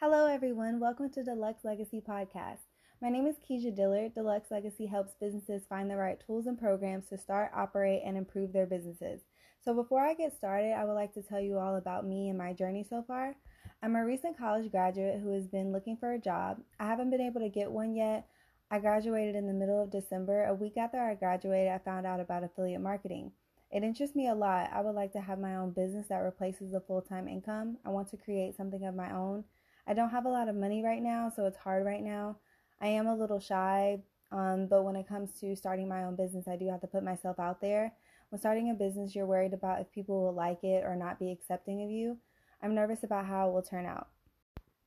Hello, everyone. Welcome to Deluxe Legacy Podcast. My name is Keisha Dillard. Deluxe Legacy helps businesses find the right tools and programs to start, operate, and improve their businesses. So, before I get started, I would like to tell you all about me and my journey so far. I'm a recent college graduate who has been looking for a job. I haven't been able to get one yet. I graduated in the middle of December. A week after I graduated, I found out about affiliate marketing. It interests me a lot. I would like to have my own business that replaces a full time income. I want to create something of my own. I don't have a lot of money right now, so it's hard right now. I am a little shy, um, but when it comes to starting my own business, I do have to put myself out there. When starting a business, you're worried about if people will like it or not be accepting of you. I'm nervous about how it will turn out.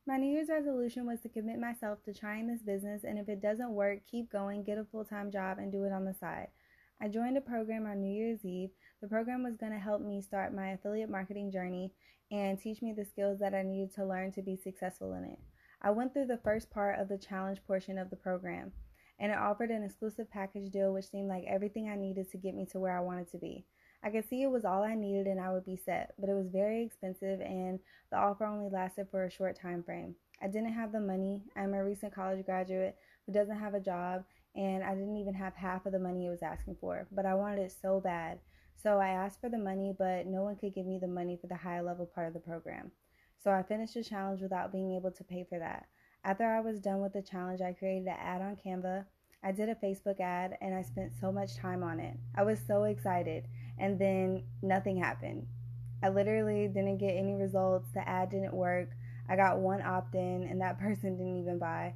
My New Year's resolution was to commit myself to trying this business, and if it doesn't work, keep going, get a full time job, and do it on the side. I joined a program on New Year's Eve. The program was going to help me start my affiliate marketing journey and teach me the skills that I needed to learn to be successful in it. I went through the first part of the challenge portion of the program, and it offered an exclusive package deal which seemed like everything I needed to get me to where I wanted to be. I could see it was all I needed and I would be set, but it was very expensive and the offer only lasted for a short time frame. I didn't have the money. I'm a recent college graduate who doesn't have a job and I didn't even have half of the money it was asking for, but I wanted it so bad. So I asked for the money, but no one could give me the money for the high level part of the program. So I finished the challenge without being able to pay for that. After I was done with the challenge, I created an ad on Canva. I did a Facebook ad and I spent so much time on it. I was so excited, and then nothing happened. I literally didn't get any results. The ad didn't work. I got one opt in, and that person didn't even buy.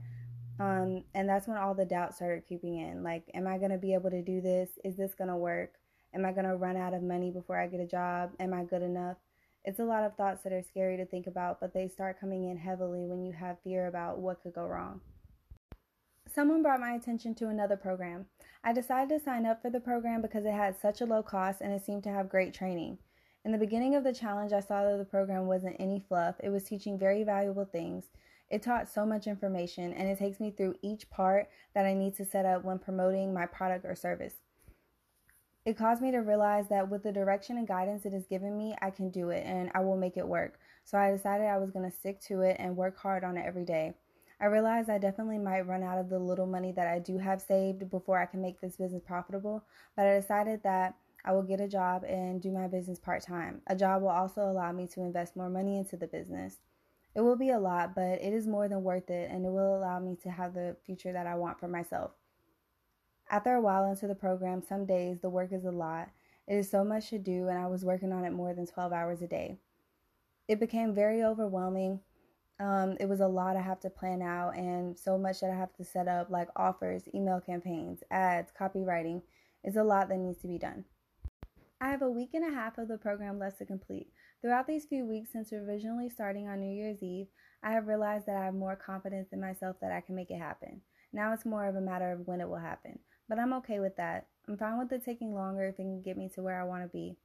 Um, and that's when all the doubt started creeping in. Like, am I going to be able to do this? Is this going to work? Am I going to run out of money before I get a job? Am I good enough? It's a lot of thoughts that are scary to think about, but they start coming in heavily when you have fear about what could go wrong. Someone brought my attention to another program. I decided to sign up for the program because it had such a low cost and it seemed to have great training. In the beginning of the challenge, I saw that the program wasn't any fluff. It was teaching very valuable things. It taught so much information and it takes me through each part that I need to set up when promoting my product or service. It caused me to realize that with the direction and guidance it has given me, I can do it and I will make it work. So I decided I was going to stick to it and work hard on it every day. I realized I definitely might run out of the little money that I do have saved before I can make this business profitable, but I decided that I will get a job and do my business part time. A job will also allow me to invest more money into the business. It will be a lot, but it is more than worth it and it will allow me to have the future that I want for myself. After a while into the program, some days the work is a lot. It is so much to do, and I was working on it more than 12 hours a day. It became very overwhelming. Um, it was a lot I have to plan out, and so much that I have to set up, like offers, email campaigns, ads, copywriting. It's a lot that needs to be done. I have a week and a half of the program left to complete. Throughout these few weeks since originally starting on New Year's Eve, I have realized that I have more confidence in myself that I can make it happen. Now it's more of a matter of when it will happen. But I'm okay with that. I'm fine with it taking longer if it can get me to where I want to be.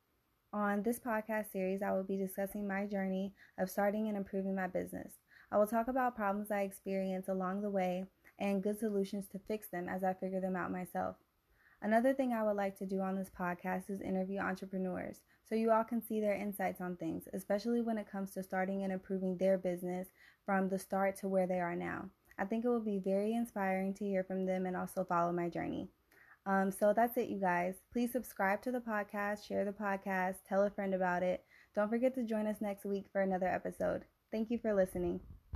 On this podcast series, I will be discussing my journey of starting and improving my business. I will talk about problems I experience along the way and good solutions to fix them as I figure them out myself. Another thing I would like to do on this podcast is interview entrepreneurs so you all can see their insights on things, especially when it comes to starting and improving their business from the start to where they are now. I think it will be very inspiring to hear from them and also follow my journey. Um, so that's it, you guys. Please subscribe to the podcast, share the podcast, tell a friend about it. Don't forget to join us next week for another episode. Thank you for listening.